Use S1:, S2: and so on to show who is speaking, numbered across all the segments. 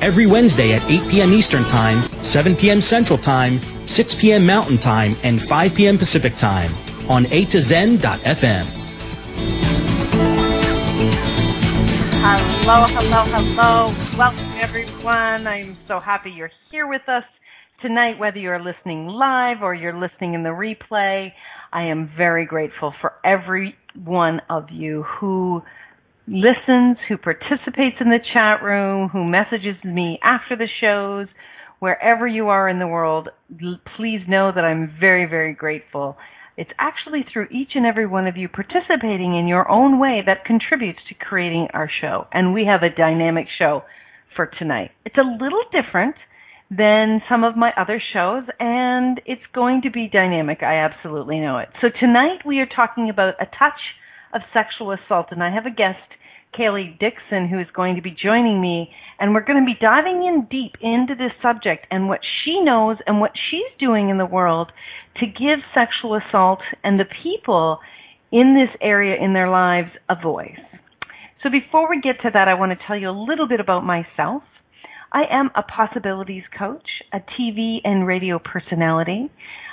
S1: Every Wednesday at 8 p.m. Eastern Time, 7 p.m. Central Time, 6 p.m. Mountain Time, and 5 p.m. Pacific Time on A to Zen.fm.
S2: Hello, hello, hello. Welcome everyone. I'm so happy you're here with us tonight, whether you're listening live or you're listening in the replay. I am very grateful for every one of you who listens, who participates in the chat room, who messages me after the shows, wherever you are in the world. Please know that I'm very, very grateful. It's actually through each and every one of you participating in your own way that contributes to creating our show. And we have a dynamic show for tonight. It's a little different than some of my other shows, and it's going to be dynamic. I absolutely know it. So tonight we are talking about a touch of sexual assault, and I have a guest, Kaylee Dixon, who is going to be joining me, and we're going to be diving in deep into this subject and what she knows and what she's doing in the world to give sexual assault and the people in this area in their lives a voice. So before we get to that, I want to tell you a little bit about myself. I am a possibilities coach, a TV and radio personality.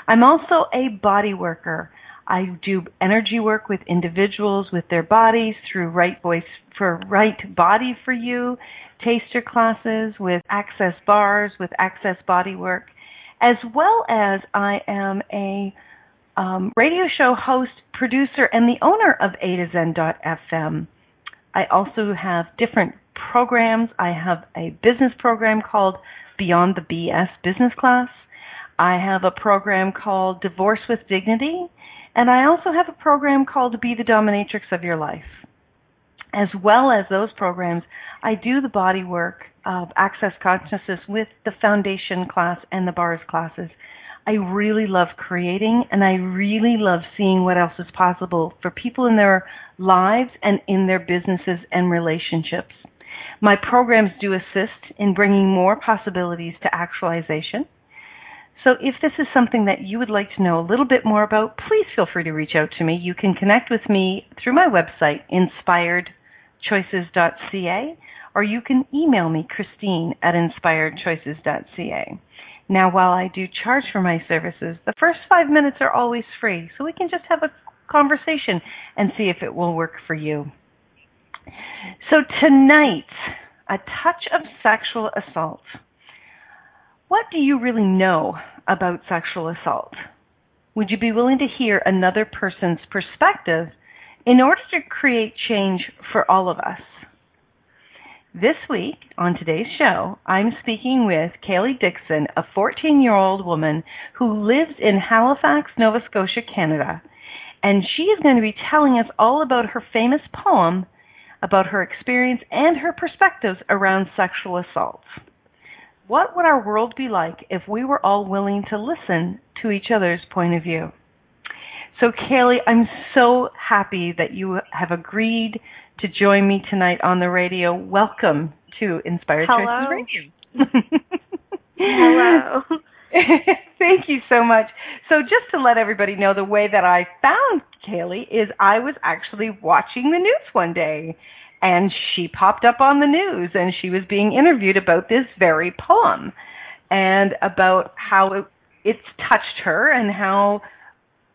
S2: I'm also a body worker. I do energy work with individuals with their bodies through Right Voice for Right Body for You, taster classes with Access Bars, with Access Body Work, as well as I am a um, radio show host, producer, and the owner of A to Zen.fm. I also have different programs. I have a business program called Beyond the BS Business Class. I have a program called Divorce with Dignity. And I also have a program called Be the Dominatrix of Your Life. As well as those programs, I do the body work of Access Consciousness with the foundation class and the bars classes. I really love creating and I really love seeing what else is possible for people in their lives and in their businesses and relationships. My programs do assist in bringing more possibilities to actualization. So if this is something that you would like to know a little bit more about, please feel free to reach out to me. You can connect with me through my website, inspiredchoices.ca, or you can email me, Christine at inspiredchoices.ca. Now, while I do charge for my services, the first five minutes are always free, so we can just have a conversation and see if it will work for you. So tonight, a touch of sexual assault. What do you really know about sexual assault? Would you be willing to hear another person's perspective in order to create change for all of us? This week on today's show, I'm speaking with Kaylee Dixon, a 14 year old woman who lives in Halifax, Nova Scotia, Canada. And she is going to be telling us all about her famous poem about her experience and her perspectives around sexual assault. What would our world be like if we were all willing to listen to each other's point of view? So, Kaylee, I'm so happy that you have agreed to join me tonight on the radio. Welcome to Inspired
S3: Hello.
S2: Choices Radio.
S3: Hello.
S2: Thank you so much. So, just to let everybody know, the way that I found Kaylee is I was actually watching the news one day and she popped up on the news and she was being interviewed about this very poem and about how it, it's touched her and how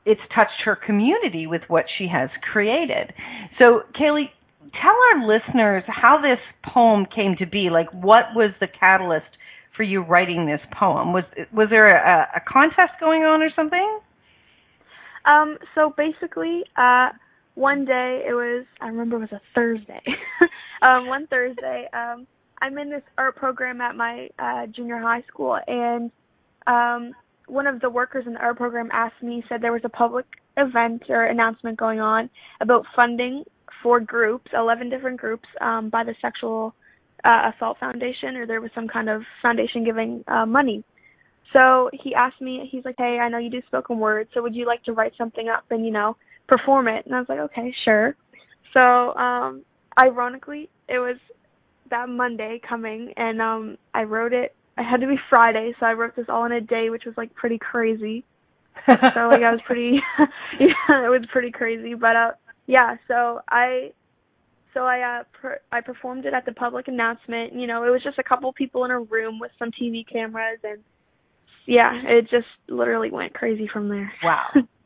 S2: it's touched her community with what she has created. So, Kaylee, tell our listeners how this poem came to be. Like, what was the catalyst for you writing this poem? Was was there a, a contest going on or something?
S3: Um, so basically, uh, one day it was I remember it was a Thursday. um one Thursday um I'm in this art program at my uh junior high school and um one of the workers in the art program asked me said there was a public event or announcement going on about funding for groups, 11 different groups um by the sexual uh, Assault Foundation, or there was some kind of foundation giving uh, money. So he asked me, he's like, "Hey, I know you do spoken word, so would you like to write something up and you know perform it?" And I was like, "Okay, sure." So, um, ironically, it was that Monday coming, and um, I wrote it. I had to be Friday, so I wrote this all in a day, which was like pretty crazy. so like I was pretty, yeah, it was pretty crazy. But uh, yeah, so I so I uh per- I performed it at the public announcement. You know, it was just a couple people in a room with some TV cameras and yeah, it just literally went crazy from there.
S2: Wow.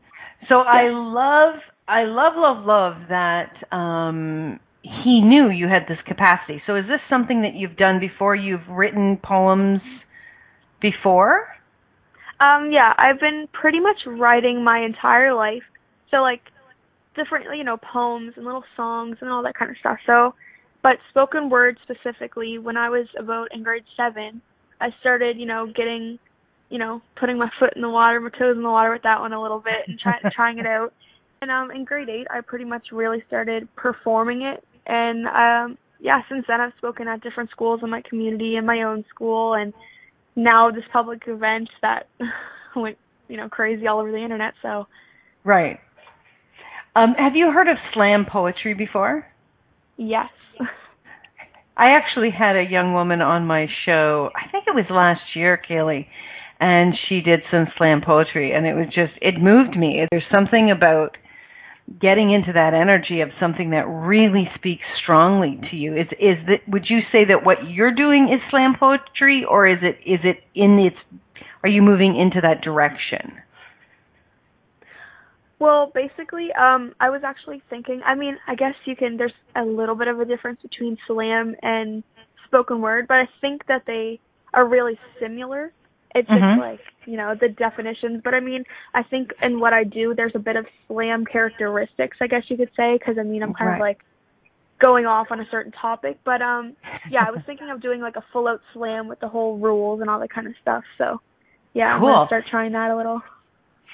S2: So. I love I love love love that um he knew you had this capacity. So is this something that you've done before? You've written poems before?
S3: Um yeah, I've been pretty much writing my entire life. So like different, you know, poems and little songs and all that kind of stuff. So, but spoken word specifically, when I was about in grade seven, I started, you know, getting, you know, putting my foot in the water, my toes in the water with that one a little bit and try, trying it out. And um, in grade eight, I pretty much really started performing it. And um, yeah, since then I've spoken at different schools in my community and my own school, and now this public event that went, you know, crazy all over the internet. So,
S2: right. Um, have you heard of slam poetry before?
S3: Yes.
S2: I actually had a young woman on my show, I think it was last year, Kaylee, and she did some slam poetry and it was just it moved me. There's something about getting into that energy of something that really speaks strongly to you. Is is that would you say that what you're doing is slam poetry or is it is it in its are you moving into that direction?
S3: Well, basically, um, I was actually thinking. I mean, I guess you can. There's a little bit of a difference between slam and spoken word, but I think that they are really similar. It's
S2: mm-hmm.
S3: just like you know the definitions. But I mean, I think in what I do, there's a bit of slam characteristics, I guess you could say, because I mean, I'm kind
S2: right.
S3: of like going off on a certain topic. But um, yeah, I was thinking of doing like a full out slam with the whole rules and all that kind of stuff. So yeah,
S2: cool.
S3: I'm gonna start trying that a little.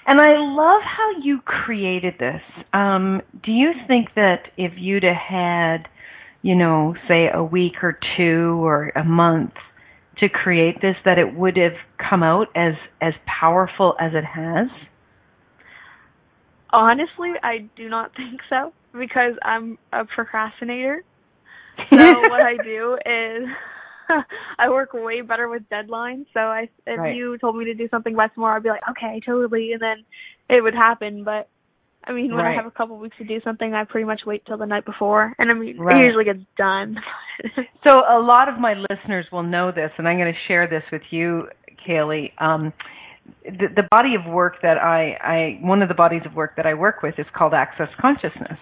S2: And I love how you created this. Um, do you think that if you'd have had, you know, say a week or two or a month to create this, that it would have come out as as powerful as it has?
S3: Honestly, I do not think so because I'm a procrastinator. So what I do is I work way better with deadlines. So I, if
S2: right.
S3: you told me to do something by tomorrow, I'd be like, okay, totally, and then it would happen. But I mean, when
S2: right.
S3: I have a couple weeks to do something, I pretty much wait till the night before, and I mean,
S2: right.
S3: it usually gets done.
S2: so a lot of my listeners will know this, and I'm going to share this with you, Kaylee. Um, the, the body of work that I, I, one of the bodies of work that I work with is called Access Consciousness,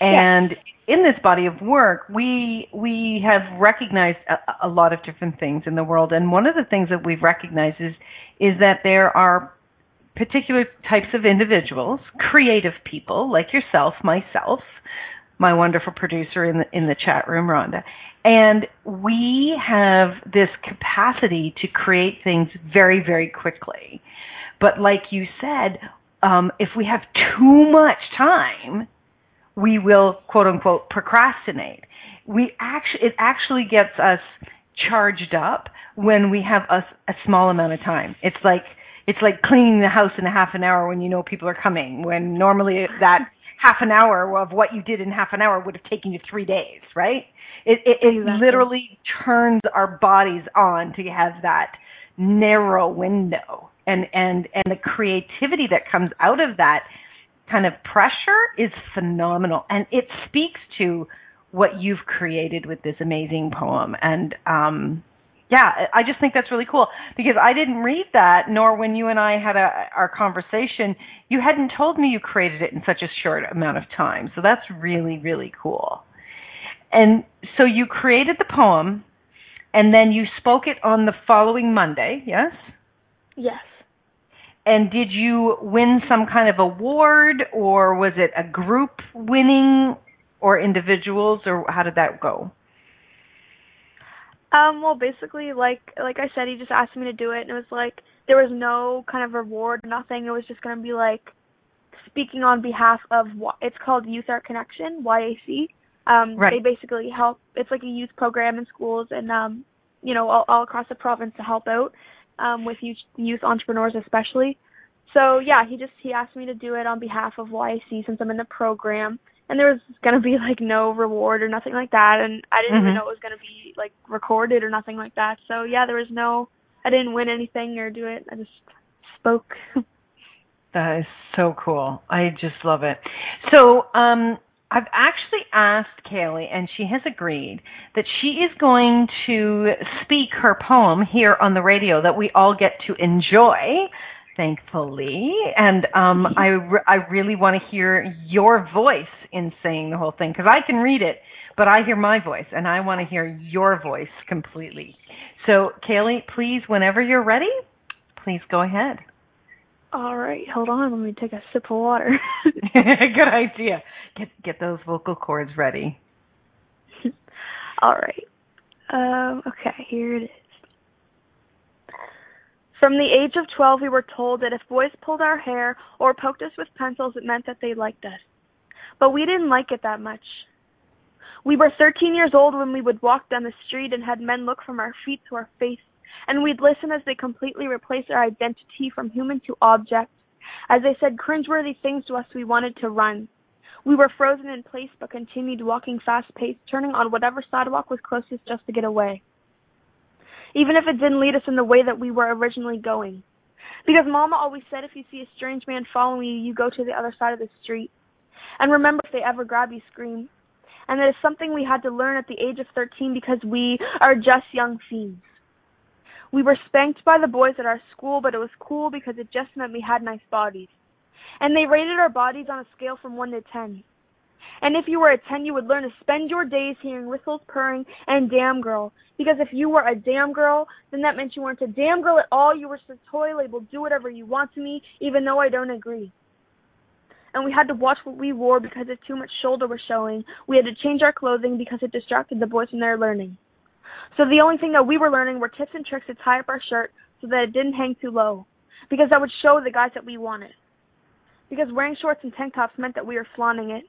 S2: and
S3: yes
S2: in this body of work, we we have recognized a, a, lot of different things in the world, and one of the things that we've recognized is is that there are particular types of individuals, creative people like yourself, myself, my wonderful producer in the in the chat room, Rhonda, and we have this capacity to create things very very quickly. But like you said, um, if we have too much time we will quote unquote procrastinate. We actually it actually gets us charged up when we have a, a small amount of time. It's like it's like cleaning the house in a half an hour when you know people are coming. When normally that half an hour of what you did in half an hour would have taken you three days, right? It it, it
S3: exactly.
S2: literally turns our bodies on to have that narrow window and and and the creativity that comes out of that kind of pressure is phenomenal and it speaks to what you've created with this amazing poem and um yeah i just think that's really cool because i didn't read that nor when you and i had a, our conversation you hadn't told me you created it in such a short amount of time. So that's really really cool. And so you created the poem and then you spoke it on the following monday yes?
S3: Yes.
S2: And did you win some kind of award or was it a group winning or individuals or how did that go?
S3: Um, well, basically, like like I said, he just asked me to do it, and it was like there was no kind of reward, nothing. It was just gonna be like speaking on behalf of what it's called Youth Art Connection (YAC), Um,
S2: right.
S3: They basically help. It's like a youth program in schools and um, you know all, all across the province to help out um, with youth, youth entrepreneurs especially. So yeah, he just he asked me to do it on behalf of YAC since I'm in the program. And there was gonna be like no reward or nothing like that, and I didn't
S2: mm-hmm.
S3: even know it was gonna be like recorded or nothing like that. So yeah, there was no, I didn't win anything or do it. I just spoke.
S2: That is so cool. I just love it. So, um, I've actually asked Kaylee, and she has agreed that she is going to speak her poem here on the radio that we all get to enjoy, thankfully. And um, I, re- I really want to hear your voice in saying the whole thing because I can read it, but I hear my voice, and I want to hear your voice completely. So, Kaylee, please, whenever you're ready, please go ahead.
S3: All right, hold on. Let me take a sip of water.
S2: Good idea. Get get those vocal cords ready.
S3: All right. Um, okay, here it is. From the age of 12, we were told that if boys pulled our hair or poked us with pencils, it meant that they liked us. But we didn't like it that much. We were 13 years old when we would walk down the street and had men look from our feet to our face, and we'd listen as they completely replaced our identity from human to object. As they said cringeworthy things to us, we wanted to run. We were frozen in place but continued walking fast paced, turning on whatever sidewalk was closest just to get away even if it didn't lead us in the way that we were originally going. Because Mama always said if you see a strange man following you, you go to the other side of the street. And remember, if they ever grab you, scream. And that is something we had to learn at the age of 13 because we are just young fiends. We were spanked by the boys at our school, but it was cool because it just meant we had nice bodies. And they rated our bodies on a scale from 1 to 10. And if you were a 10, you would learn to spend your days hearing whistles purring and damn girl. Because if you were a damn girl, then that meant you weren't a damn girl at all. You were just a toy label. do whatever you want to me, even though I don't agree. And we had to watch what we wore because if too much shoulder was showing, we had to change our clothing because it distracted the boys from their learning. So the only thing that we were learning were tips and tricks to tie up our shirt so that it didn't hang too low. Because that would show the guys that we wanted. Because wearing shorts and tank tops meant that we were flaunting it.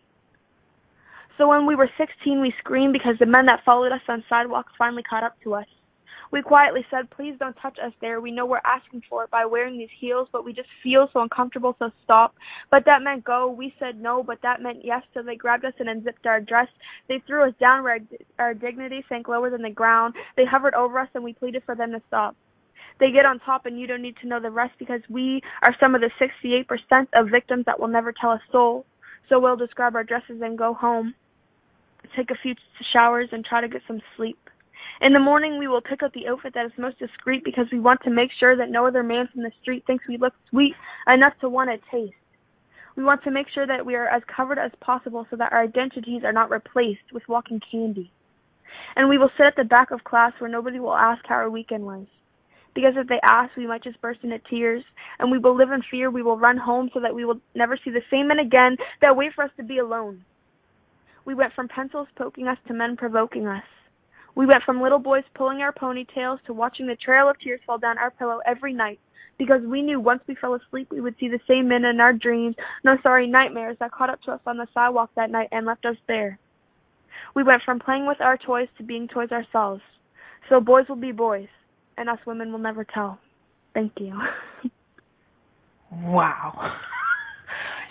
S3: So when we were 16, we screamed because the men that followed us on sidewalks finally caught up to us. We quietly said, please don't touch us there. We know we're asking for it by wearing these heels, but we just feel so uncomfortable, so stop. But that meant go. We said no, but that meant yes, so they grabbed us and unzipped our dress. They threw us down where our, our dignity sank lower than the ground. They hovered over us and we pleaded for them to stop. They get on top and you don't need to know the rest because we are some of the 68% of victims that will never tell a soul. So we'll describe our dresses and go home take a few showers, and try to get some sleep. In the morning, we will pick out the outfit that is most discreet because we want to make sure that no other man from the street thinks we look sweet enough to want a taste. We want to make sure that we are as covered as possible so that our identities are not replaced with walking candy. And we will sit at the back of class where nobody will ask how our weekend was. Because if they ask, we might just burst into tears, and we will live in fear. We will run home so that we will never see the same men again that wait for us to be alone. We went from pencils poking us to men provoking us. We went from little boys pulling our ponytails to watching the trail of tears fall down our pillow every night because we knew once we fell asleep we would see the same men in our dreams, no sorry nightmares that caught up to us on the sidewalk that night and left us there. We went from playing with our toys to being toys ourselves. So boys will be boys, and us women will never tell. Thank you.
S2: wow.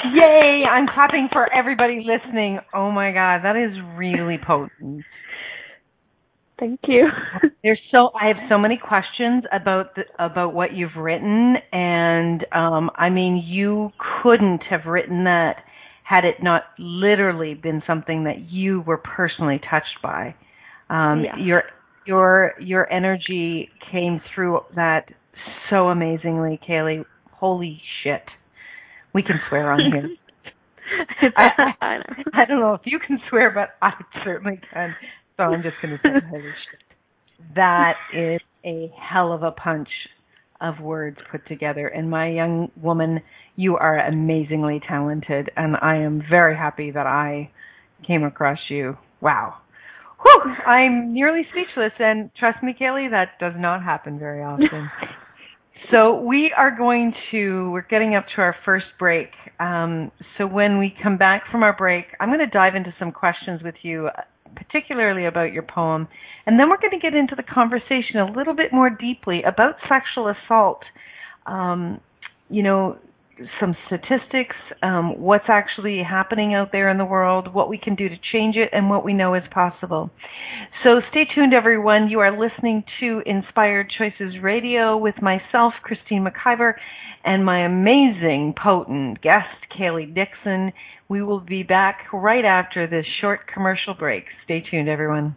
S2: Yay! I'm clapping for everybody listening. Oh my god, that is really potent.
S3: Thank you.
S2: There's so I have so many questions about the, about what you've written, and um, I mean, you couldn't have written that had it not literally been something that you were personally touched by. Um,
S3: yeah.
S2: Your your your energy came through that so amazingly, Kaylee. Holy shit we can swear on here. I, I, I, don't know if you can swear, but I certainly can. So I'm just going to say holy shit. That is a hell of a punch of words put together. And my young woman, you are amazingly talented, and I am very happy that I came across you. Wow. Whew, I'm nearly speechless, and trust me, Kaylee, that does not happen very often. So we are going to, we're getting up to our first break. Um, so when we come back from our break, I'm going to dive into some questions with you, particularly about your poem. And then we're going to get into the conversation a little bit more deeply about sexual assault. Um, you know, some statistics, um, what's actually happening out there in the world, what we can do to change it, and what we know is possible. So stay tuned, everyone. You are listening to Inspired Choices Radio with myself, Christine McIver, and my amazing, potent guest, Kaylee Dixon. We will be back right after this short commercial break. Stay tuned, everyone.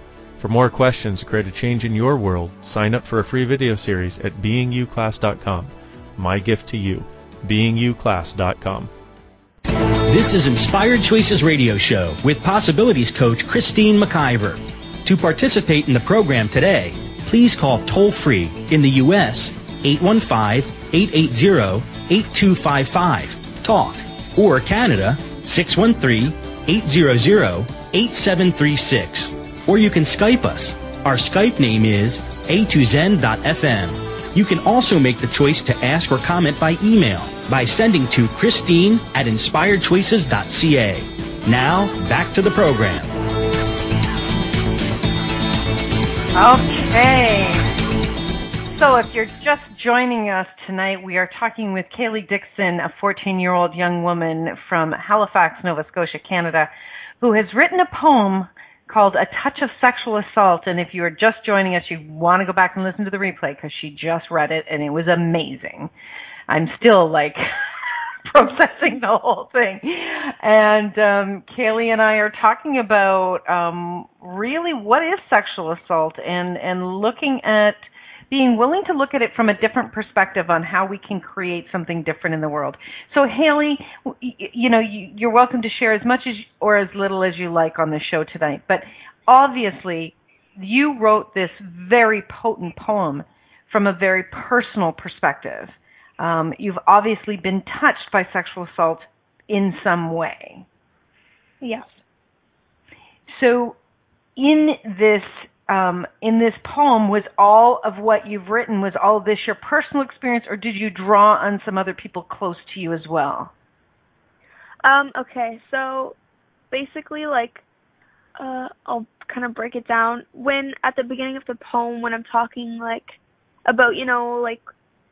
S4: For more questions to create a change in your world, sign up for a free video series at beingyouclass.com. My gift to you, beingyouclass.com.
S1: This is Inspired Choices Radio Show with Possibilities Coach Christine McIver. To participate in the program today, please call toll free in the U.S. 815-880-8255 talk or Canada 613-800-8736 or you can Skype us. Our Skype name is a2zen.fm. You can also make the choice to ask or comment by email by sending to Christine at inspiredchoices.ca. Now, back to the program.
S2: Okay. So if you're just joining us tonight, we are talking with Kaylee Dixon, a 14-year-old young woman from Halifax, Nova Scotia, Canada, who has written a poem called A Touch of Sexual Assault. And if you are just joining us, you want to go back and listen to the replay because she just read it and it was amazing. I'm still like processing the whole thing. And um, Kaylee and I are talking about um, really what is sexual assault and, and looking at being willing to look at it from a different perspective on how we can create something different in the world. So Haley, you know, you're welcome to share as much as or as little as you like on the show tonight, but obviously you wrote this very potent poem from a very personal perspective. Um, you've obviously been touched by sexual assault in some way.
S3: Yes.
S2: So, in this um, in this poem was all of what you've written. Was all of this your personal experience or did you draw on some other people close to you as well?
S3: Um okay. So basically like uh i'll kind of break it down. When at the beginning of the poem when i'm talking like about you know like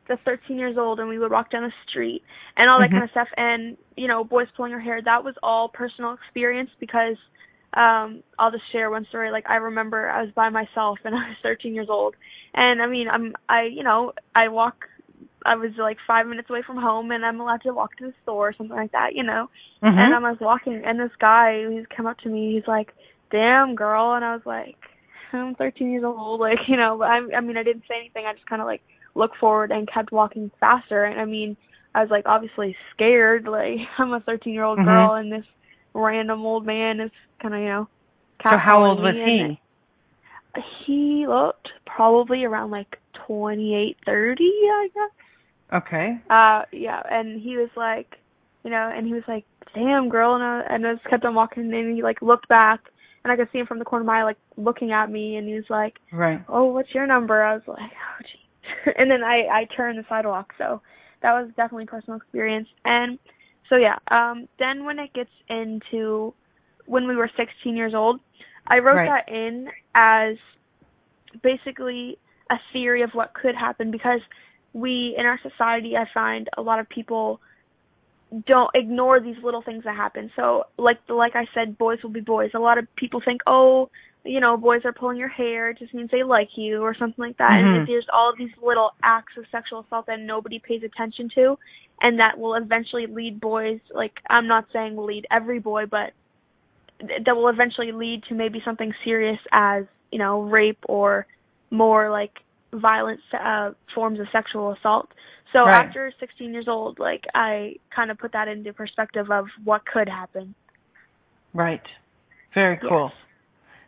S3: the 13 years old and we would walk down the street and all that mm-hmm. kind of stuff and you know boys pulling her hair that was all personal experience because um I'll just share one story. Like I remember I was by myself and I was 13 years old. And I mean I'm I you know I walk I was like 5 minutes away from home and I'm allowed to walk to the store or something like that you know? Mm-hmm. and I was walking and this guy he's come up to me he's like damn girl and I was like I'm 13 years old like you know I I mean I didn't say anything. I just kind of like looked forward and kept walking faster. And I mean I was like obviously scared like I'm a 13 year old mm-hmm. girl and this random old man is kind of you know.
S2: So how old was he?
S3: He looked probably around like twenty eight, thirty, I guess.
S2: Okay.
S3: Uh, yeah, and he was like, you know, and he was like, "Damn, girl," and I, and I just kept on walking, and he like looked back, and I could see him from the corner of my eye, like looking at me, and he was like,
S2: "Right,
S3: oh, what's your number?" I was like, "Oh, gee," and then I I turned the sidewalk, so that was definitely personal experience, and so yeah, um, then when it gets into when we were 16 years old, I wrote
S2: right.
S3: that in as basically a theory of what could happen because we in our society I find a lot of people don't ignore these little things that happen. So like like I said, boys will be boys. A lot of people think, oh, you know, boys are pulling your hair, it just means they like you or something like that.
S2: Mm-hmm.
S3: And there's all these little acts of sexual assault that nobody pays attention to and that will eventually lead boys like I'm not saying will lead every boy, but that will eventually lead to maybe something serious as, you know, rape or more like violent uh forms of sexual assault. So
S2: right.
S3: after 16 years old, like I kind of put that into perspective of what could happen.
S2: Right. Very cool.
S3: Yes.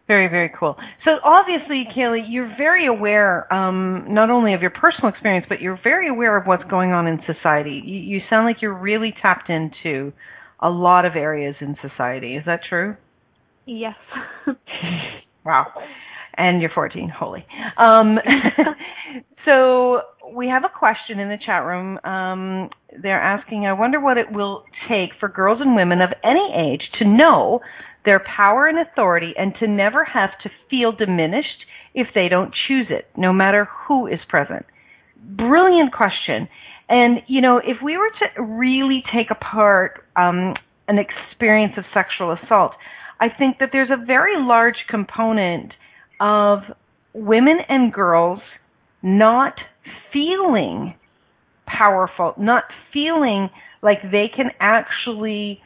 S2: Very, very cool. So obviously, Kaylee, you're very aware um, not only of your personal experience, but you're very aware of what's going on in society. You, you sound like you're really tapped into a lot of areas in society. Is that true?
S3: Yes.
S2: wow. And you're 14. Holy. Um, so we have a question in the chat room. Um, they're asking, I wonder what it will take for girls and women of any age to know their power and authority and to never have to feel diminished if they don't choose it, no matter who is present. Brilliant question. And, you know, if we were to really take apart um, an experience of sexual assault, I think that there's a very large component of women and girls not feeling powerful, not feeling like they can actually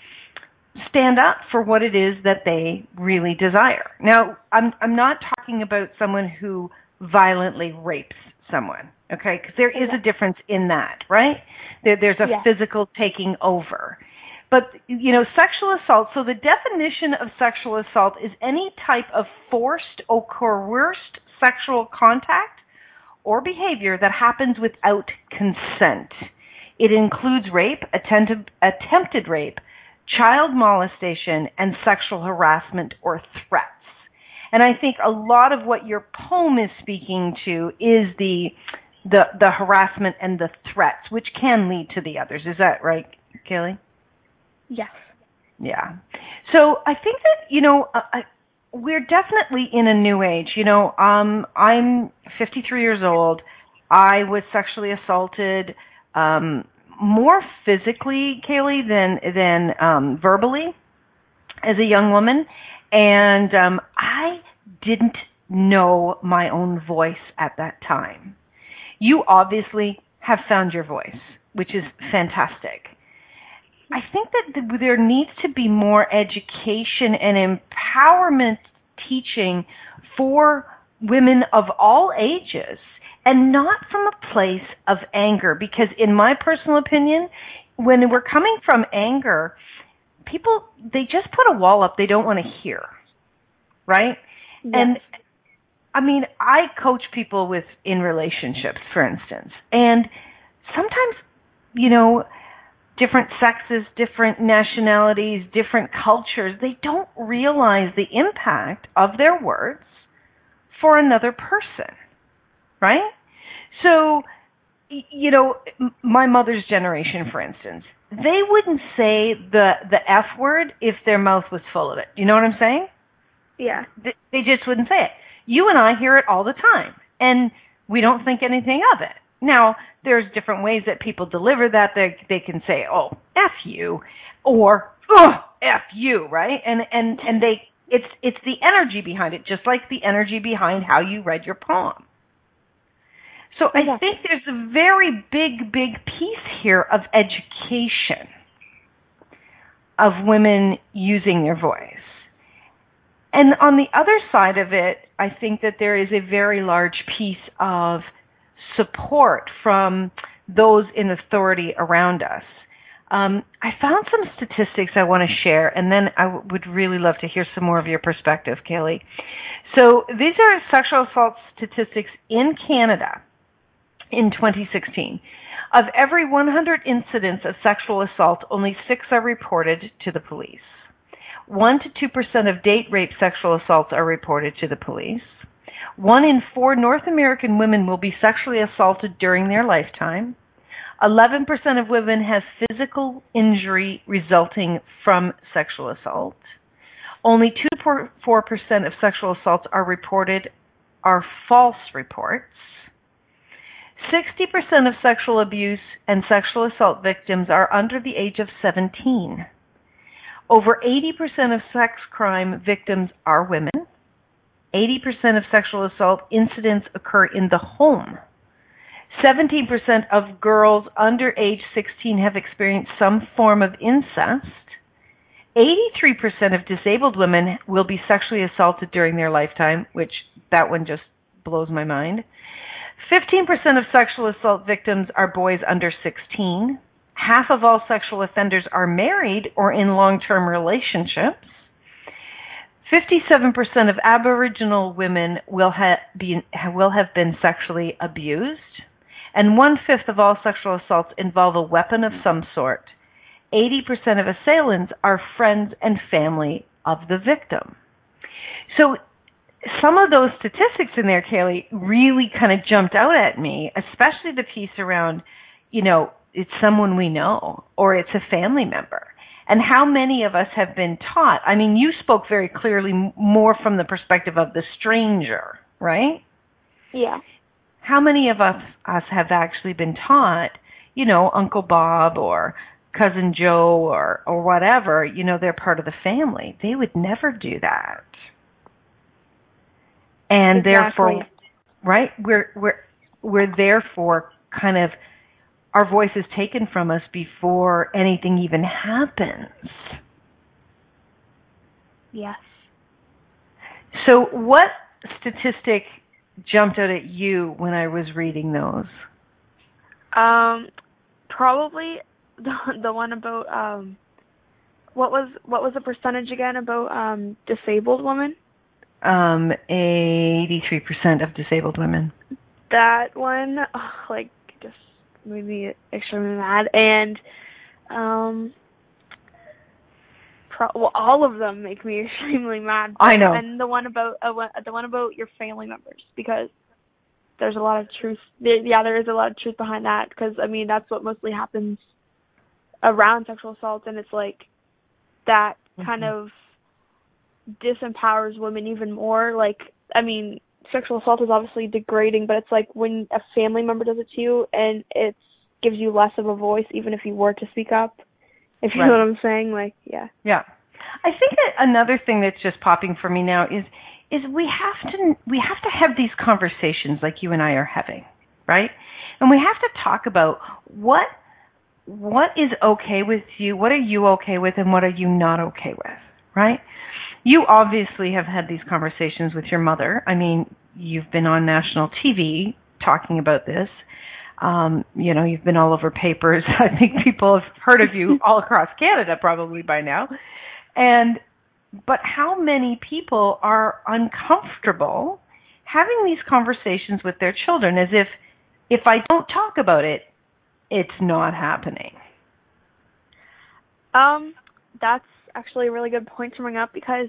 S2: stand up for what it is that they really desire. Now, I'm I'm not talking about someone who violently rapes someone, okay? Because there is a difference in that, right? There, there's a
S3: Yeah.
S2: physical taking over. But you know, sexual assault. So the definition of sexual assault is any type of forced or coerced sexual contact or behavior that happens without consent. It includes rape, attempted, attempted rape, child molestation, and sexual harassment or threats. And I think a lot of what your poem is speaking to is the the the harassment and the threats, which can lead to the others. Is that right, Kaylee?
S3: yes.
S2: Yeah. So I think that you know I, we're definitely in a new age. You know, um, I'm 53 years old. I was sexually assaulted um, more physically, Kaylee, than than um, verbally as a young woman, and um, I didn't know my own voice at that time. You obviously have found your voice, which is fantastic. I think that th- there needs to be more education and empowerment teaching for women of all ages and not from a place of anger because in my personal opinion when we're coming from anger people they just put a wall up they don't want to hear right
S3: Yes.
S2: and i mean i coach people with in relationships for instance and sometimes you know different sexes different nationalities different cultures they don't realize the impact of their words for another person right so y- you know m- my mother's generation for instance they wouldn't say the the f word if their mouth was full of it you know what i'm saying
S3: yeah.
S2: Th- they just wouldn't say it. You and I hear it all the time, and we don't think anything of it. Now, there's different ways that people deliver that. They they can say, "Oh, f you," or "Oh, f you," right? And and and they it's it's the energy behind it, just like the energy behind how you read your poem. So I think there's a very big, big piece here of education of women using their voice. And on the other side of it, I think that there is a very large piece of support from those in authority around us. Um, I found some statistics I want to share, and then I w- would really love to hear some more of your perspective, Kaylee. So these are sexual assault statistics in Canada in 2016. Of every 100 incidents of sexual assault, only six are reported to the police. 1 to 2% of date rape sexual assaults are reported to the police. One in four North American women will be sexually assaulted during their lifetime. 11% of women have physical injury resulting from sexual assault. Only 2 4% of sexual assaults are reported are false reports. 60% of sexual abuse and sexual assault victims are under the age of 17. Over 80% of sex crime victims are women. 80% of sexual assault incidents occur in the home. 17% of girls under age 16 have experienced some form of incest. 83% of disabled women will be sexually assaulted during their lifetime, which that one just blows my mind. 15% of sexual assault victims are boys under 16. Half of all sexual offenders are married or in long-term relationships. 57% of Aboriginal women will, ha- be, will have been sexually abused, and one fifth of all sexual assaults involve a weapon of some sort. 80% of assailants are friends and family of the victim. So some of those statistics in there, Kaylee, really kind of jumped out at me, especially the piece around, you know, it's someone we know or it's a family member. And how many of us have been taught? I mean, you spoke very clearly more from the perspective of the stranger, right?
S3: Yeah.
S2: How many of us, us have actually been taught, you know, Uncle Bob or cousin Joe or or whatever, you know, they're part of the family. They would never do that and
S3: exactly.
S2: therefore right we're we're we're therefore kind of our voice is taken from us before anything even happens.
S3: Yes.
S2: So what statistic jumped out at you when i was reading those?
S3: Um probably the the one about um what was what was the percentage again about um disabled women?
S2: Um, 83% of disabled women.
S3: That one, oh, like, made me extremely mad. And, um, pro- well, all of them make me extremely mad.
S2: I know.
S3: And the one about uh, the one about your family members because there's a lot of truth. Yeah, there is a lot of truth behind that because I mean that's what mostly happens around sexual assault, and it's like that mm-hmm. kind of disempowers women even more. Like, I mean, sexual assault is obviously degrading, but it's like when a family member does it to you and it gives you less of a voice, even if you were to speak up. If you
S2: right.
S3: know what I'm saying, like, yeah.
S2: Yeah. I think that another thing that's just popping for me now is is we have to we have to have these conversations like you and I are having, right? And we have to talk about what what is okay with you, what are you okay with and what are you not okay with, right? You obviously have had these conversations with your mother. I mean, you've been on national TV talking about this. Um, you know, you've been all over papers. I think people have heard of you all across Canada probably by now. And but how many people are uncomfortable having these conversations with their children as if if I don't talk about it, it's not happening.
S3: Um, that's actually a really good point to bring up because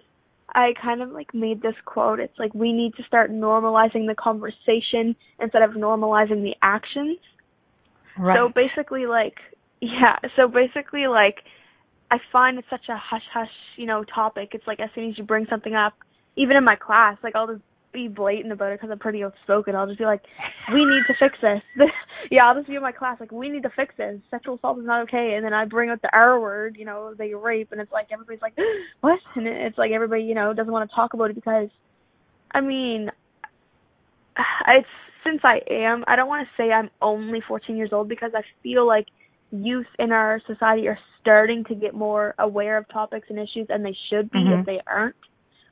S3: I kind of like made this quote. It's like we need to start normalizing the conversation instead of normalizing the actions.
S2: Right.
S3: So basically like yeah, so basically like I find it's such a hush hush, you know, topic. It's like as soon as you bring something up, even in my class, like I'll just be blatant about it because I'm pretty outspoken. I'll just be like, "We need to fix this." yeah, I'll just be in my class like, "We need to fix this. Sexual assault is not okay." And then I bring up the R word, you know, the rape, and it's like everybody's like, "What?" And it's like everybody, you know, doesn't want to talk about it because, I mean, it's since I am. I don't want to say I'm only 14 years old because I feel like youth in our society are starting to get more aware of topics and issues, and they should be
S2: mm-hmm.
S3: if they aren't.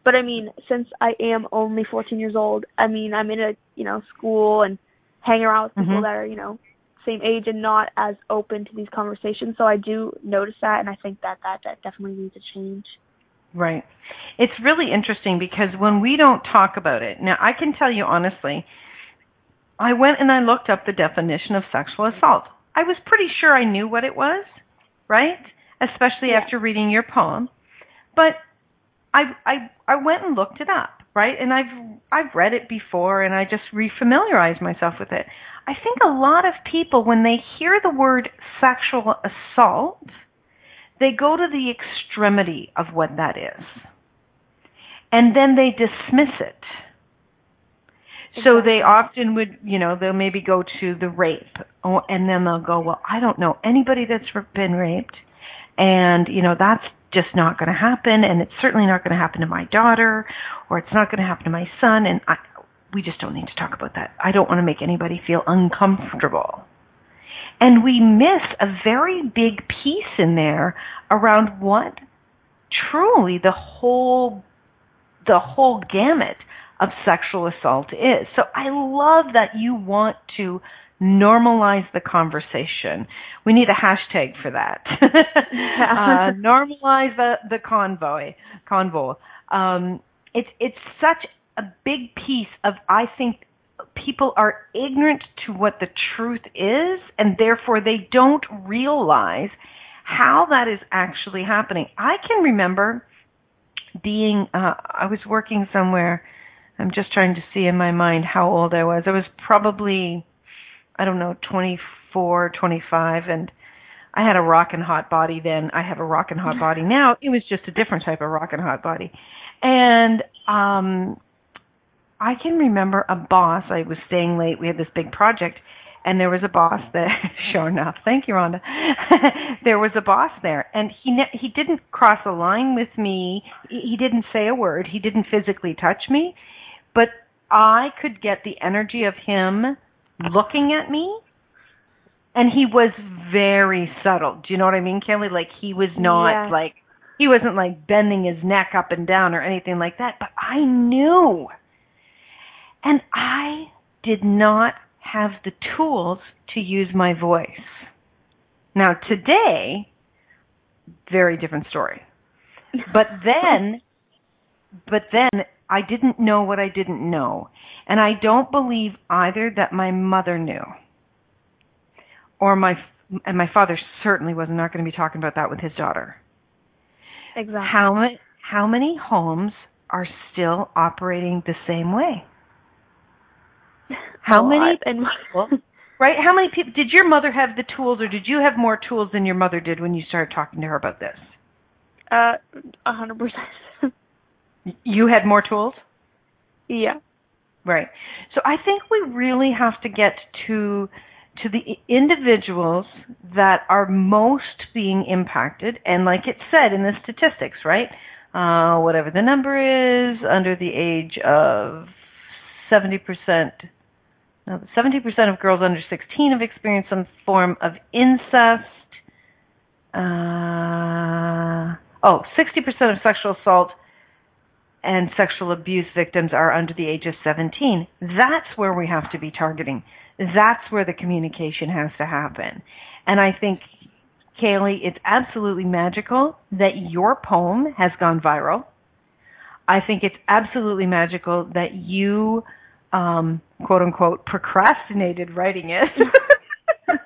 S3: But I mean, since I am only 14 years old, I mean, I'm in a, you know, school and hang around with people
S2: mm-hmm.
S3: that are, you know, same age and not as open to these conversations. So I do notice that, and I think that that, that definitely needs a change.
S2: Right. It's really interesting because when we don't talk about it, now I can tell you honestly, I went and I looked up the definition of sexual assault. I was pretty sure I knew what it was, right? Especially
S3: Yeah.
S2: after reading your poem. But I I I went and looked it up, right? And I've I've read it before and I just refamiliarized myself with it. I think a lot of people when they hear the word sexual assault, they go to the extremity of what that is. And then they dismiss it. So they often would, you know, they'll maybe go to the rape, oh, and then they'll go, well, I don't know anybody that's been raped, and you know that's just not going to happen, and it's certainly not going to happen to my daughter, or it's not going to happen to my son, and I, we just don't need to talk about that. I don't want to make anybody feel uncomfortable. And we miss a very big piece in there around what truly the whole the whole gamut of sexual assault is. So I love that you want to normalize the conversation. We need a hashtag for that. uh, normalize the the convoy convo. Um, it's it's such a big piece of I think people are ignorant to what the truth is and therefore they don't realize how that is actually happening. I can remember being uh I was working somewhere I'm just trying to see in my mind how old I was. I was probably I don't know 24, 25 and I had a rockin' hot body then. I have a rockin' hot body now. It was just a different type of rockin' hot body. And um I can remember a boss. I was staying late. We had this big project, and there was a boss that. sure enough, thank you, Rhonda. there was a boss there, and he ne- he didn't cross a line with me. He he didn't say a word. He didn't physically touch me, but I could get the energy of him looking at me. And he was very subtle. Do you know what I mean, Kelly? Like he was not
S3: Yeah.
S2: like he wasn't like bending his neck up and down or anything like that, but I knew. And I did not have the tools to use my voice. Now today, very different story. But then, but then I didn't know what I didn't know. And I don't believe either that my mother knew. Or my, and my father certainly was not going to be talking about that with his daughter.
S3: exactly.
S2: How many, how many homes are still operating the same way? How many people, right? How many people did your mother have the tools or did you have more tools than your mother did when you started talking to her about this?
S3: uh, a hundred percent.
S2: You had more tools?
S3: Yeah.
S2: Right. So I think we really have to get to to the individuals that are most being impacted and like it said in the statistics, right? Uh whatever the number is under the age of 70% no, 70% of girls under 16 have experienced some form of incest. Uh, oh, 60% of sexual assault and sexual abuse victims are under the age of 17. That's where we have to be targeting. That's where the communication has to happen. And I think, Kaylee, it's absolutely magical that your poem has gone viral. I think it's absolutely magical that you, um, quote unquote, procrastinated writing it.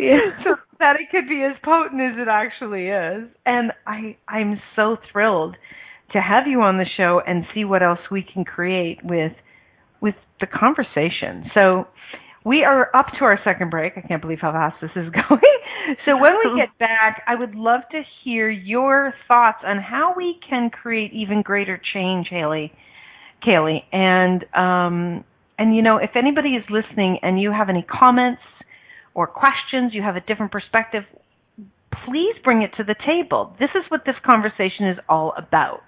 S3: Yeah.
S2: so that it could be as potent as it actually is. And I I'm so thrilled to have you on the show and see what else we can create with with the conversation. So we are up to our second break. I can't believe how fast this is going. So when we get back, I would love to hear your thoughts on how we can create even greater change, Haley, Kaylee. And um and you know, if anybody is listening and you have any comments or questions, you have a different perspective, please bring it to the table. This is what this conversation is all about.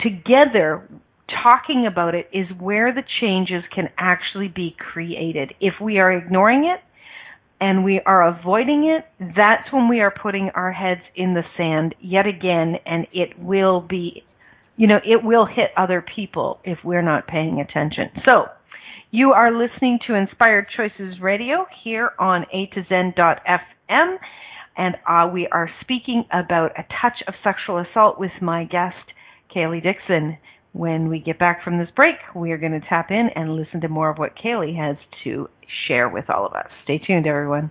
S2: Together, talking about it is where the changes can actually be created. If we are ignoring it and we are avoiding it, that's when we are putting our heads in the sand yet again, and it will be, you know, it will hit other people if we're not paying attention. So, you are listening to Inspired Choices Radio here on A to Zen.fm, and uh, we are speaking about a touch of sexual assault with my guest, Kaylee Dixon. When we get back from this break, we are going to tap in and listen to more of what Kaylee has to share with all of us. Stay tuned, everyone.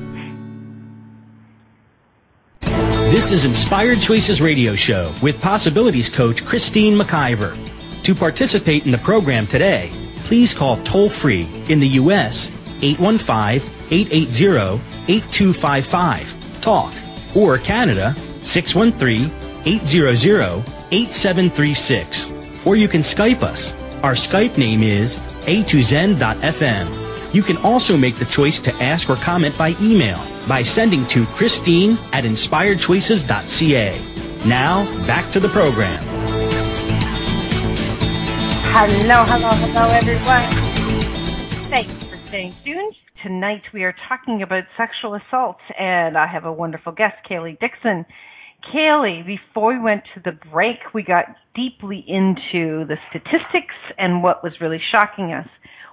S1: This is Inspired Choices Radio Show with Possibilities Coach Christine McIver. To participate in the program today, please call toll free in the U.S. 815-880-8255 talk or Canada 613-800-8736 or you can Skype us. Our Skype name is a2zen.fm. You can also make the choice to ask or comment by email by sending to Christine at inspiredchoices.ca. Now, back to the program.
S2: Hello, hello, hello, everyone. Thanks for staying tuned. Tonight we are talking about sexual assault, and I have a wonderful guest, Kaylee Dixon. Kaylee, before we went to the break, we got deeply into the statistics and what was really shocking us.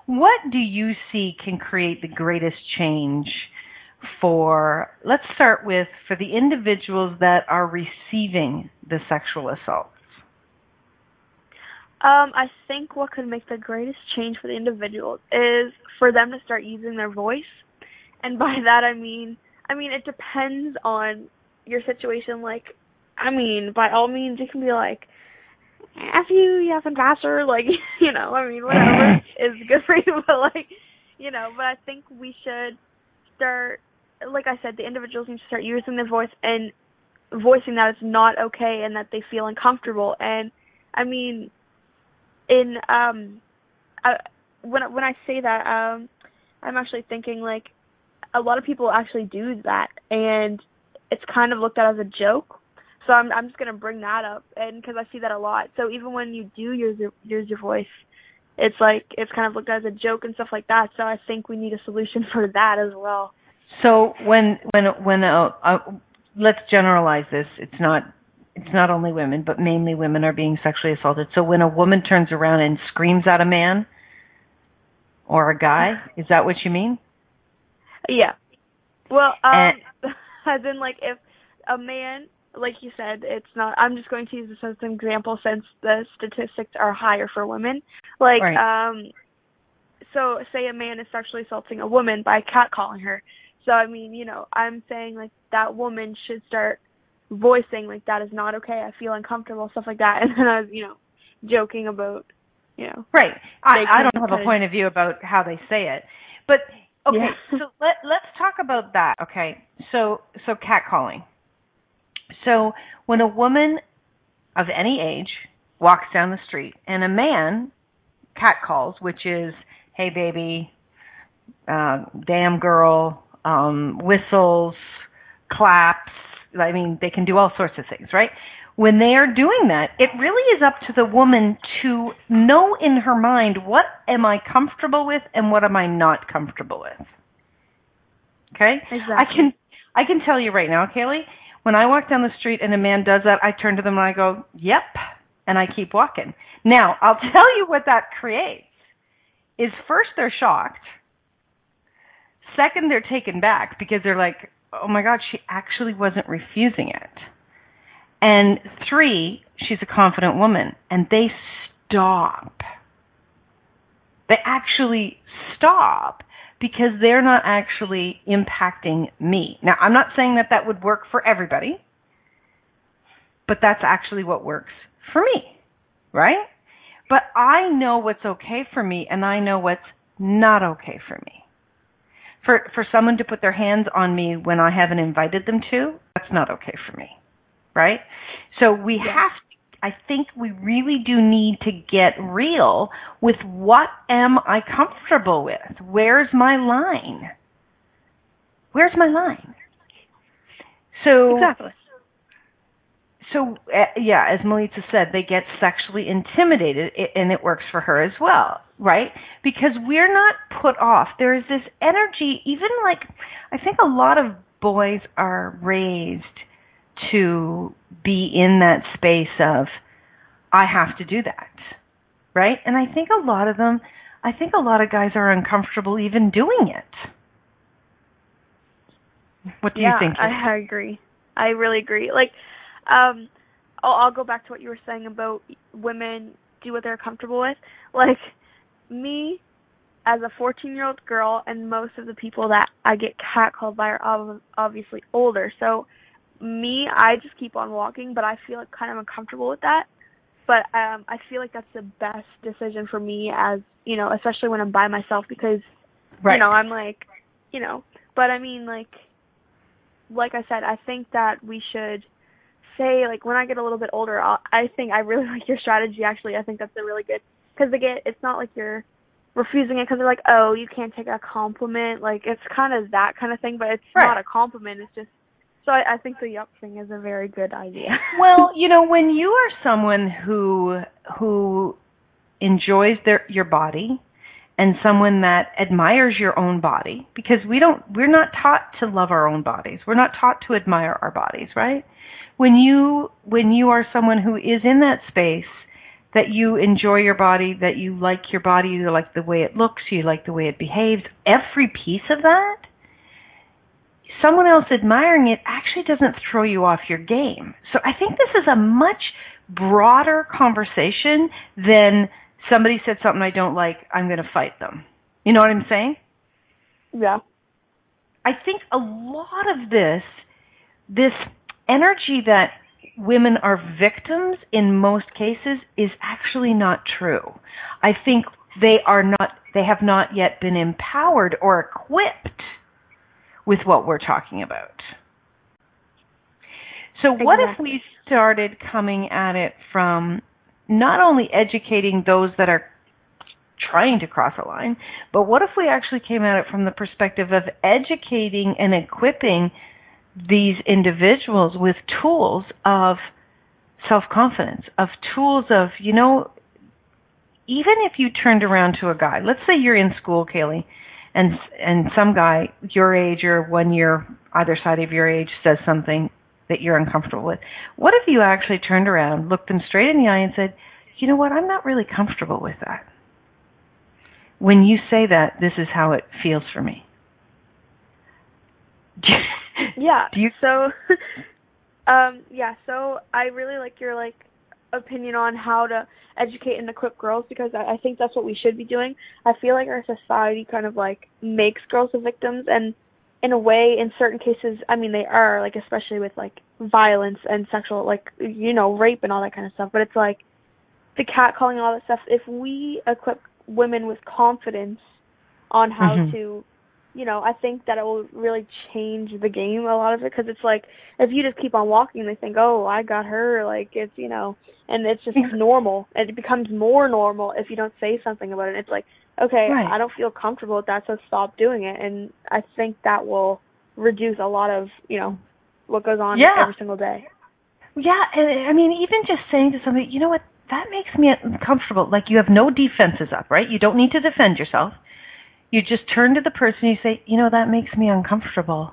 S2: What do you see can create the greatest change for, let's start with, for the individuals that are receiving the sexual assaults?
S3: Um, I think what could make the greatest change for the individuals is for them to start using their voice. And by that I mean I mean it depends on your situation. Like I mean, by all means you can be like F you, you effing bastard, like you know, I mean whatever is good for you, but like you know, but I think we should start like I said, the individuals need to start using their voice and voicing that it's not okay and that they feel uncomfortable and I mean in um I, when when I say that um I'm actually thinking like a lot of people actually do that and it's kind of looked at as a joke. So I'm I'm just going to bring that up and cuz I see that a lot. So even when you do use your use your voice it's like it's kind of looked at as a joke and stuff like that. So I think we need a solution for that as well.
S2: So when when when uh, uh, let's generalize this. It's not it's not only women, but mainly women are being sexually assaulted. So when a woman turns around and screams at a man or a guy, is that what you mean?
S3: Yeah. Well, um, and, as in like if a man, like you said, it's not. I'm just going to use this as an example since the statistics are higher for women. Like, right. um, so say a man is sexually assaulting a woman by catcalling her. So I mean, you know, I'm saying like that woman should start voicing like that is not okay. I feel uncomfortable, stuff like that. And then I was, you know, joking about, you know.
S2: Right. I, I don't have a point of view about how they say it, but okay. Yeah. so let let's talk about that. Okay. So so catcalling. So when a woman of any age walks down the street and a man catcalls, which is, "Hey baby," uh, "Damn girl," um, whistles, claps I mean, they can do all sorts of things, right? When they are doing that, it really is up to the woman to know in her mind what am I comfortable with and what am I not comfortable with. Okay?
S3: Exactly.
S2: I can I can tell you right now, Kaylee, when I walk down the street and a man does that, I turn to them and I go, "Yep," and I keep walking. Now, I'll tell you what that creates. Is first they're shocked. Second, they're taken back because they're like, oh my God, she actually wasn't refusing it. And three, she's a confident woman. And they stop. They actually stop because they're not actually impacting me. Now, I'm not saying that that would work for everybody, but that's actually what works for me, right? But I know what's okay for me and I know what's not okay for me. For for someone to put their hands on me when I haven't invited them to, that's not okay for me. Right? So we yeah. have I think we really do need to get real with what am I comfortable with? Where's my line? Where's my line? So
S3: Exactly
S2: so uh, yeah, as Melissa said, they get sexually intimidated, and it works for her as well, right? Because we're not put off. There is this energy, even like I think a lot of boys are raised to be in that space of I have to do that, right? And I think a lot of them, I think a lot of guys are uncomfortable even doing it. What do
S3: yeah,
S2: you think?
S3: I, I agree. I really agree. Like um, I'll, I'll go back to what you were saying about women do what they're comfortable with. Like me, as a 14 year old girl, and most of the people that I get catcalled by are obviously older. So me, I just keep on walking, but I feel like kind of uncomfortable with that. But um I feel like that's the best decision for me as you know, especially when I'm by myself because
S2: right.
S3: you know I'm like, you know. But I mean, like, like I said, I think that we should say like when I get a little bit older, I'll, I think I really like your strategy. Actually, I think that's a really good because again, it's not like you're refusing it because they're like, oh, you can't take a compliment. Like it's kind of that kind of thing, but it's
S2: right.
S3: not a compliment. It's just so I, I think the yup thing is a very good idea.
S2: well, you know, when you are someone who who enjoys their your body and someone that admires your own body because we don't we're not taught to love our own bodies. We're not taught to admire our bodies, right? when you when you are someone who is in that space that you enjoy your body, that you like your body, you like the way it looks, you like the way it behaves, every piece of that, someone else admiring it actually doesn't throw you off your game. So I think this is a much broader conversation than somebody said something I don't like, I'm going to fight them. You know what I'm saying?
S3: Yeah.
S2: I think a lot of this this energy that women are victims in most cases is actually not true. I think they are not they have not yet been empowered or equipped with what we're talking about. So
S3: exactly.
S2: what if we started coming at it from not only educating those that are trying to cross a line, but what if we actually came at it from the perspective of educating and equipping these individuals with tools of self confidence, of tools of, you know, even if you turned around to a guy, let's say you're in school, Kaylee, and and some guy your age or one year either side of your age says something that you're uncomfortable with. What if you actually turned around, looked them straight in the eye, and said, "You know what? I'm not really comfortable with that." When you say that, this is how it feels for me.
S3: yeah.
S2: Do you
S3: so um yeah, so I really like your like opinion on how to educate and equip girls because I, I think that's what we should be doing. I feel like our society kind of like makes girls the victims and in a way in certain cases I mean they are, like especially with like violence and sexual like you know, rape and all that kind of stuff. But it's like the catcalling and all that stuff, if we equip women with confidence on how mm-hmm. to you know, I think that it will really change the game a lot of it because it's like if you just keep on walking, they think, oh, I got her, like it's you know, and it's just normal. It becomes more normal if you don't say something about it. It's like, okay,
S2: right.
S3: I don't feel comfortable with that, so stop doing it. And I think that will reduce a lot of you know what goes on
S2: yeah.
S3: every single day.
S2: Yeah, and I mean, even just saying to somebody, you know what, that makes me uncomfortable. Like you have no defenses up, right? You don't need to defend yourself you just turn to the person and you say, you know, that makes me uncomfortable.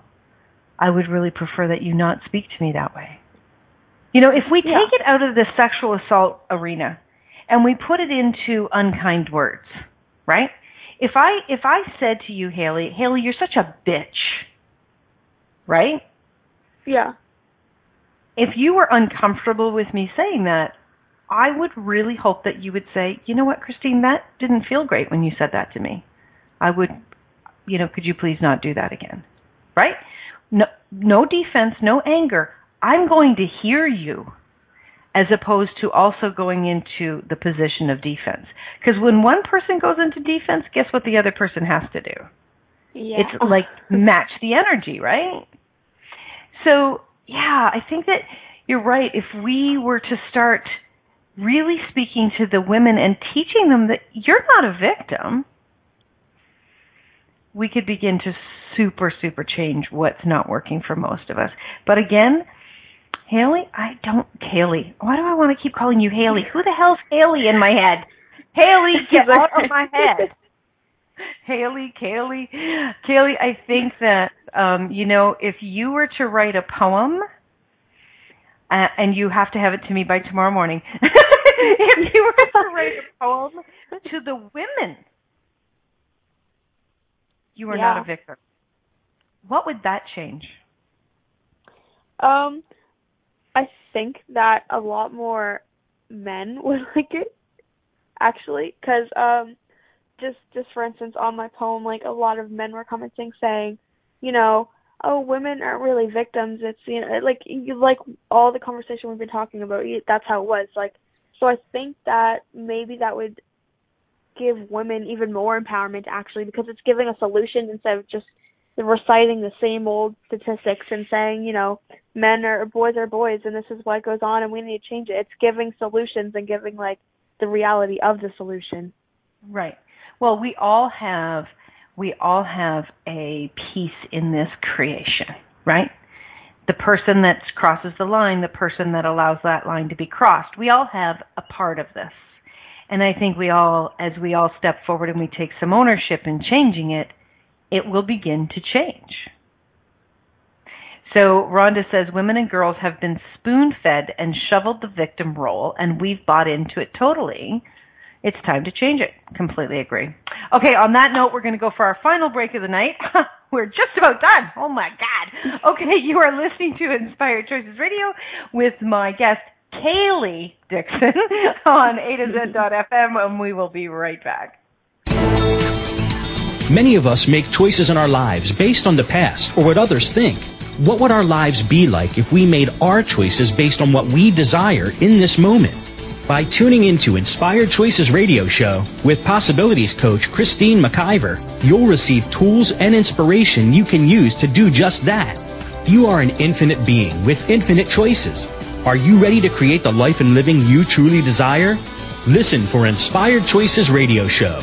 S2: I would really prefer that you not speak to me that way. You know, if we take it out of the sexual assault arena and we put it into unkind words, right? If I if I said to you, Haley, Haley, you're such a bitch. right?
S3: Yeah.
S2: If you were uncomfortable with me saying that, I would really hope that you would say, you know what, Christine, that didn't feel great when you said that to me. I would, you know, could you please not do that again? Right? No, no defense, no anger. I'm going to hear you as opposed to also going into the position of defense. Because when one person goes into defense, guess what the other person has to do?
S3: Yeah.
S2: It's like match the energy, right? So, yeah, I think that you're right. If we were to start really speaking to the women and teaching them that you're not a victim, we could begin to super, super change what's not working for most of us. But again, Haley, I don't, Haley, why do I want to keep calling you Haley? Who the hell's Haley in my head? Haley, get out of my head. Haley, Kaylee, Kaylee, I think that, um, you know, if you were to write a poem, uh, and you have to have it to me by tomorrow morning. if you were to write a poem to the women, you are
S3: Yeah.
S2: not a victim. What would that change?
S3: Um, I think that a lot more men would like it, actually, because um, just just for instance, on my poem, like a lot of men were commenting saying, you know, oh, women aren't really victims. It's you know, like you like all the conversation we've been talking about. That's how it was. Like, so I think that maybe that would give women even more empowerment actually because it's giving a solution instead of just reciting the same old statistics and saying, you know, men are boys are boys and this is what goes on and we need to change it. It's giving solutions and giving like the reality of the solution.
S2: Right. Well, we all have we all have a piece in this creation, right? The person that crosses the line, the person that allows that line to be crossed. We all have a part of this. And I think we all as we all step forward and we take some ownership in changing it, it will begin to change. So Rhonda says women and girls have been spoon fed and shoveled the victim role, and we've bought into it totally. It's time to change it. Completely agree. Okay, on that note, we're going to go for our final break of the night. we're just about done. Oh my God. Okay, you are listening to Inspired Choices Radio with my guest, Kaylee Dixon, on A to Z.fm, and we will be right back.
S1: Many of us make choices in our lives based on the past or what others think. What would our lives be like if we made our choices based on what we desire in this moment? By tuning into Inspired Choices Radio Show with Possibilities Coach Christine McIver, you'll receive tools and inspiration you can use to do just that. You are an infinite being with infinite choices. Are you ready to create the life and living you truly desire? Listen for Inspired Choices Radio Show.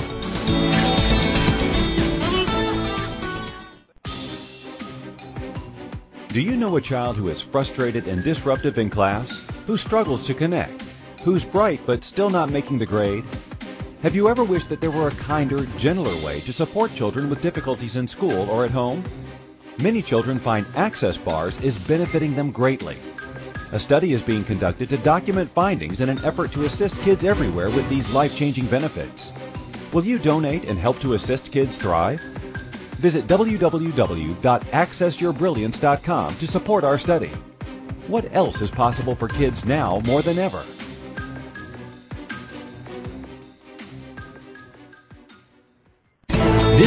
S5: Do you know a child who is frustrated and disruptive in class? Who struggles to connect? Who's bright but still not making the grade? Have you ever wished that there were a kinder, gentler way to support children with difficulties in school or at home? Many children find access bars is benefiting them greatly. A study is being conducted to document findings in an effort to assist kids everywhere with these life-changing benefits. Will you donate and help to assist kids thrive? Visit www.accessyourbrilliance.com to support our study. What else is possible for kids now more than ever?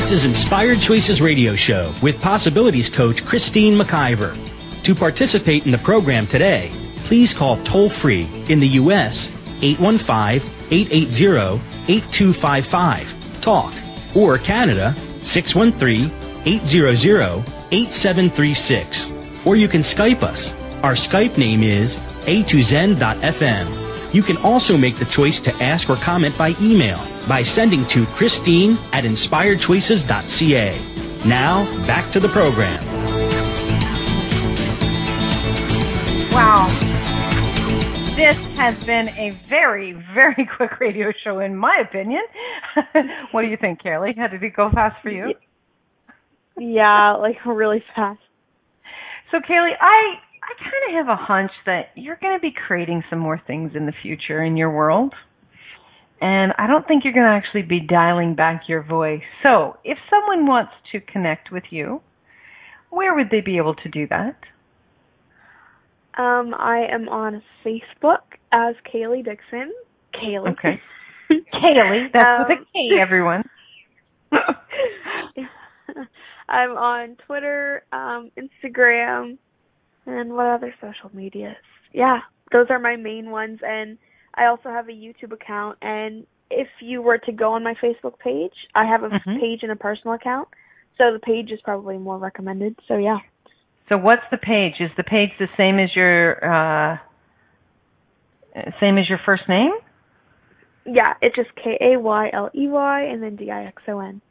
S1: This is Inspired Choices Radio Show with Possibilities Coach Christine McIver. To participate in the program today, please call toll free in the U.S. 815-880-8255 talk or Canada 613-800-8736 or you can Skype us. Our Skype name is a2zen.fm. You can also make the choice to ask or comment by email by sending to Christine at inspiredchoices.ca. Now, back to the program.
S2: Wow. This has been a very, very quick radio show, in my opinion. what do you think, Carly? How did it go fast for you?
S3: Yeah, like really fast.
S2: So, Kaylee, I I kind of have a hunch that you're going to be creating some more things in the future in your world. And I don't think you're going to actually be dialing back your voice. So, if someone wants to connect with you, where would they be able to do that?
S3: Um, I am on Facebook as Kaylee Dixon. Kaylee.
S2: Okay. Kaylee, that's um, with a K, um, everyone.
S3: I'm on Twitter, um, Instagram, and what other social medias? Yeah, those are my main ones. And I also have a YouTube account. And if you were to go on my Facebook page, I have a mm-hmm. page and a personal account. So the page is probably more recommended. So yeah.
S2: So what's the page? Is the page the same as your uh same as your first name?
S3: Yeah, it's just K A Y L E Y and then D I X O N.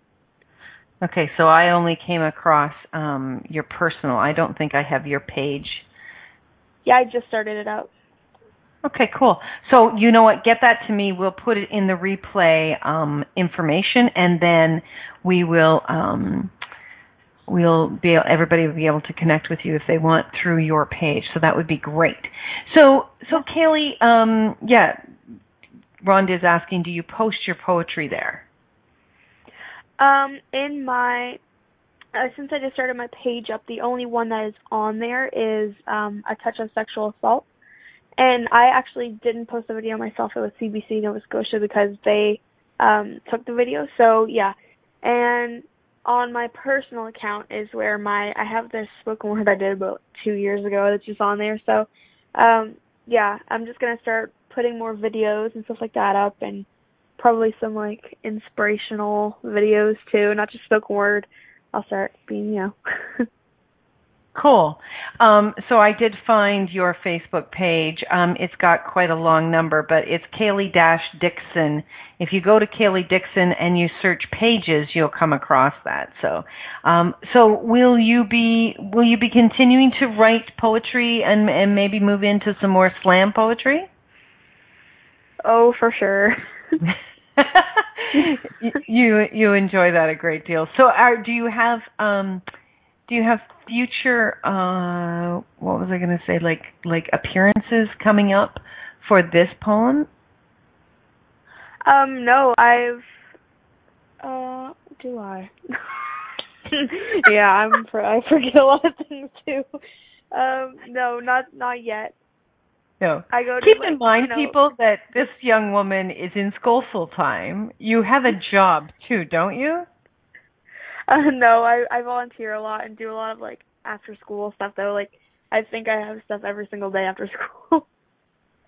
S2: Okay, so I only came across um your personal. I don't think I have your page.
S3: Yeah, I just started it out.
S2: Okay, cool. So you know what? Get that to me. We'll put it in the replay um, information, and then we will um, we'll be everybody will be able to connect with you if they want through your page. So that would be great. So so Kaylee, um, yeah, Rhonda is asking, do you post your poetry there?
S3: Um, in my uh, since I just started my page up, the only one that is on there is um, a touch on sexual assault. And I actually didn't post the video myself. It was CBC Nova Scotia because they um, took the video. So yeah, and on my personal account is where my I have this spoken word I did about two years ago that's just on there. So um, yeah, I'm just gonna start putting more videos and stuff like that up and probably some like inspirational videos too, not just spoken word. I'll start being, you know.
S2: Cool. Um, so I did find your Facebook page. Um, it's got quite a long number, but it's Kaylee Dash Dixon. If you go to Kaylee Dixon and you search pages, you'll come across that. So, um, so will you be will you be continuing to write poetry and and maybe move into some more slam poetry?
S3: Oh, for sure.
S2: you you enjoy that a great deal. So, are, do you have um, do you have future uh what was I going to say like like appearances coming up for this poem?
S3: Um no, I've uh do I? yeah, I'm I forget a lot of things too. Um no, not not yet.
S2: No.
S3: I go
S2: Keep
S3: like,
S2: in mind,
S3: you know,
S2: people, that this young woman is in school full time. You have a job too, don't you?
S3: Uh, no, I I volunteer a lot and do a lot of like after school stuff though. Like I think I have stuff every single day after school.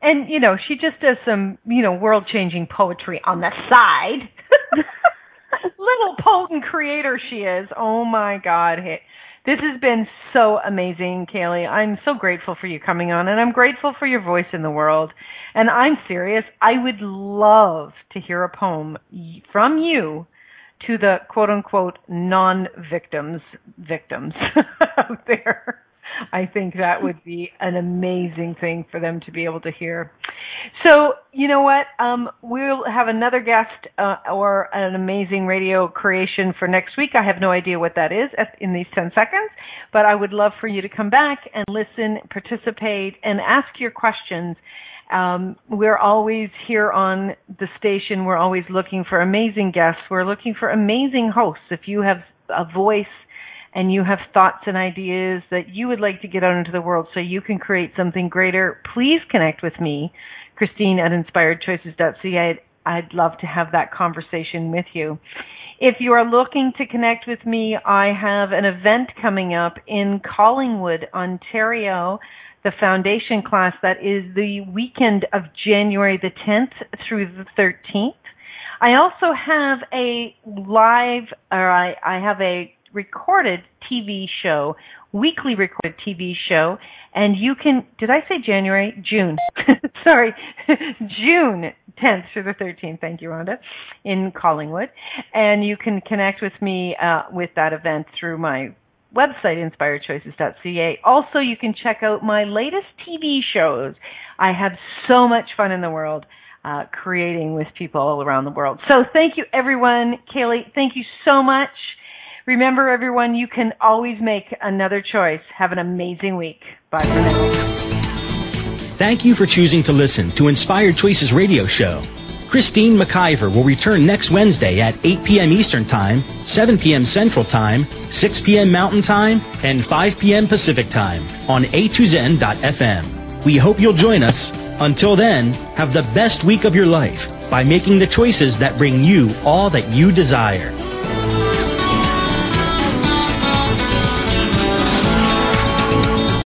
S2: And you know, she just does some, you know, world-changing poetry on the side. Little potent creator she is. Oh my god. This has been so amazing, Kaylee. I'm so grateful for you coming on and I'm grateful for your voice in the world. And I'm serious. I would love to hear a poem from you to the quote unquote non victims victims out there. I think that would be an amazing thing for them to be able to hear. So, you know what? Um, we'll have another guest uh, or an amazing radio creation for next week. I have no idea what that is in these 10 seconds, but I would love for you to come back and listen, participate, and ask your questions um, we're always here on the station. We're always looking for amazing guests. We're looking for amazing hosts. If you have a voice and you have thoughts and ideas that you would like to get out into the world so you can create something greater, please connect with me, Christine at inspiredchoices.ca. I'd, I'd love to have that conversation with you. If you are looking to connect with me, I have an event coming up in Collingwood, Ontario the foundation class that is the weekend of January the 10th through the 13th. I also have a live, or I, I have a recorded TV show, weekly recorded TV show, and you can, did I say January? June. Sorry, June 10th through the 13th. Thank you, Rhonda, in Collingwood. And you can connect with me uh, with that event through my website, inspiredchoices.ca. Also, you can check out my latest TV shows. I have so much fun in the world uh, creating with people all around the world. So thank you, everyone. Kaylee, thank you so much. Remember, everyone, you can always make another choice. Have an amazing week. Bye for now.
S1: Thank you for choosing to listen to Inspired Choices Radio Show. Christine McIver will return next Wednesday at 8 p.m. Eastern Time, 7 p.m. Central Time, 6 p.m. Mountain Time, and 5 p.m. Pacific Time on a2zen.fm. We hope you'll join us. Until then, have the best week of your life by making the choices that bring you all that you desire.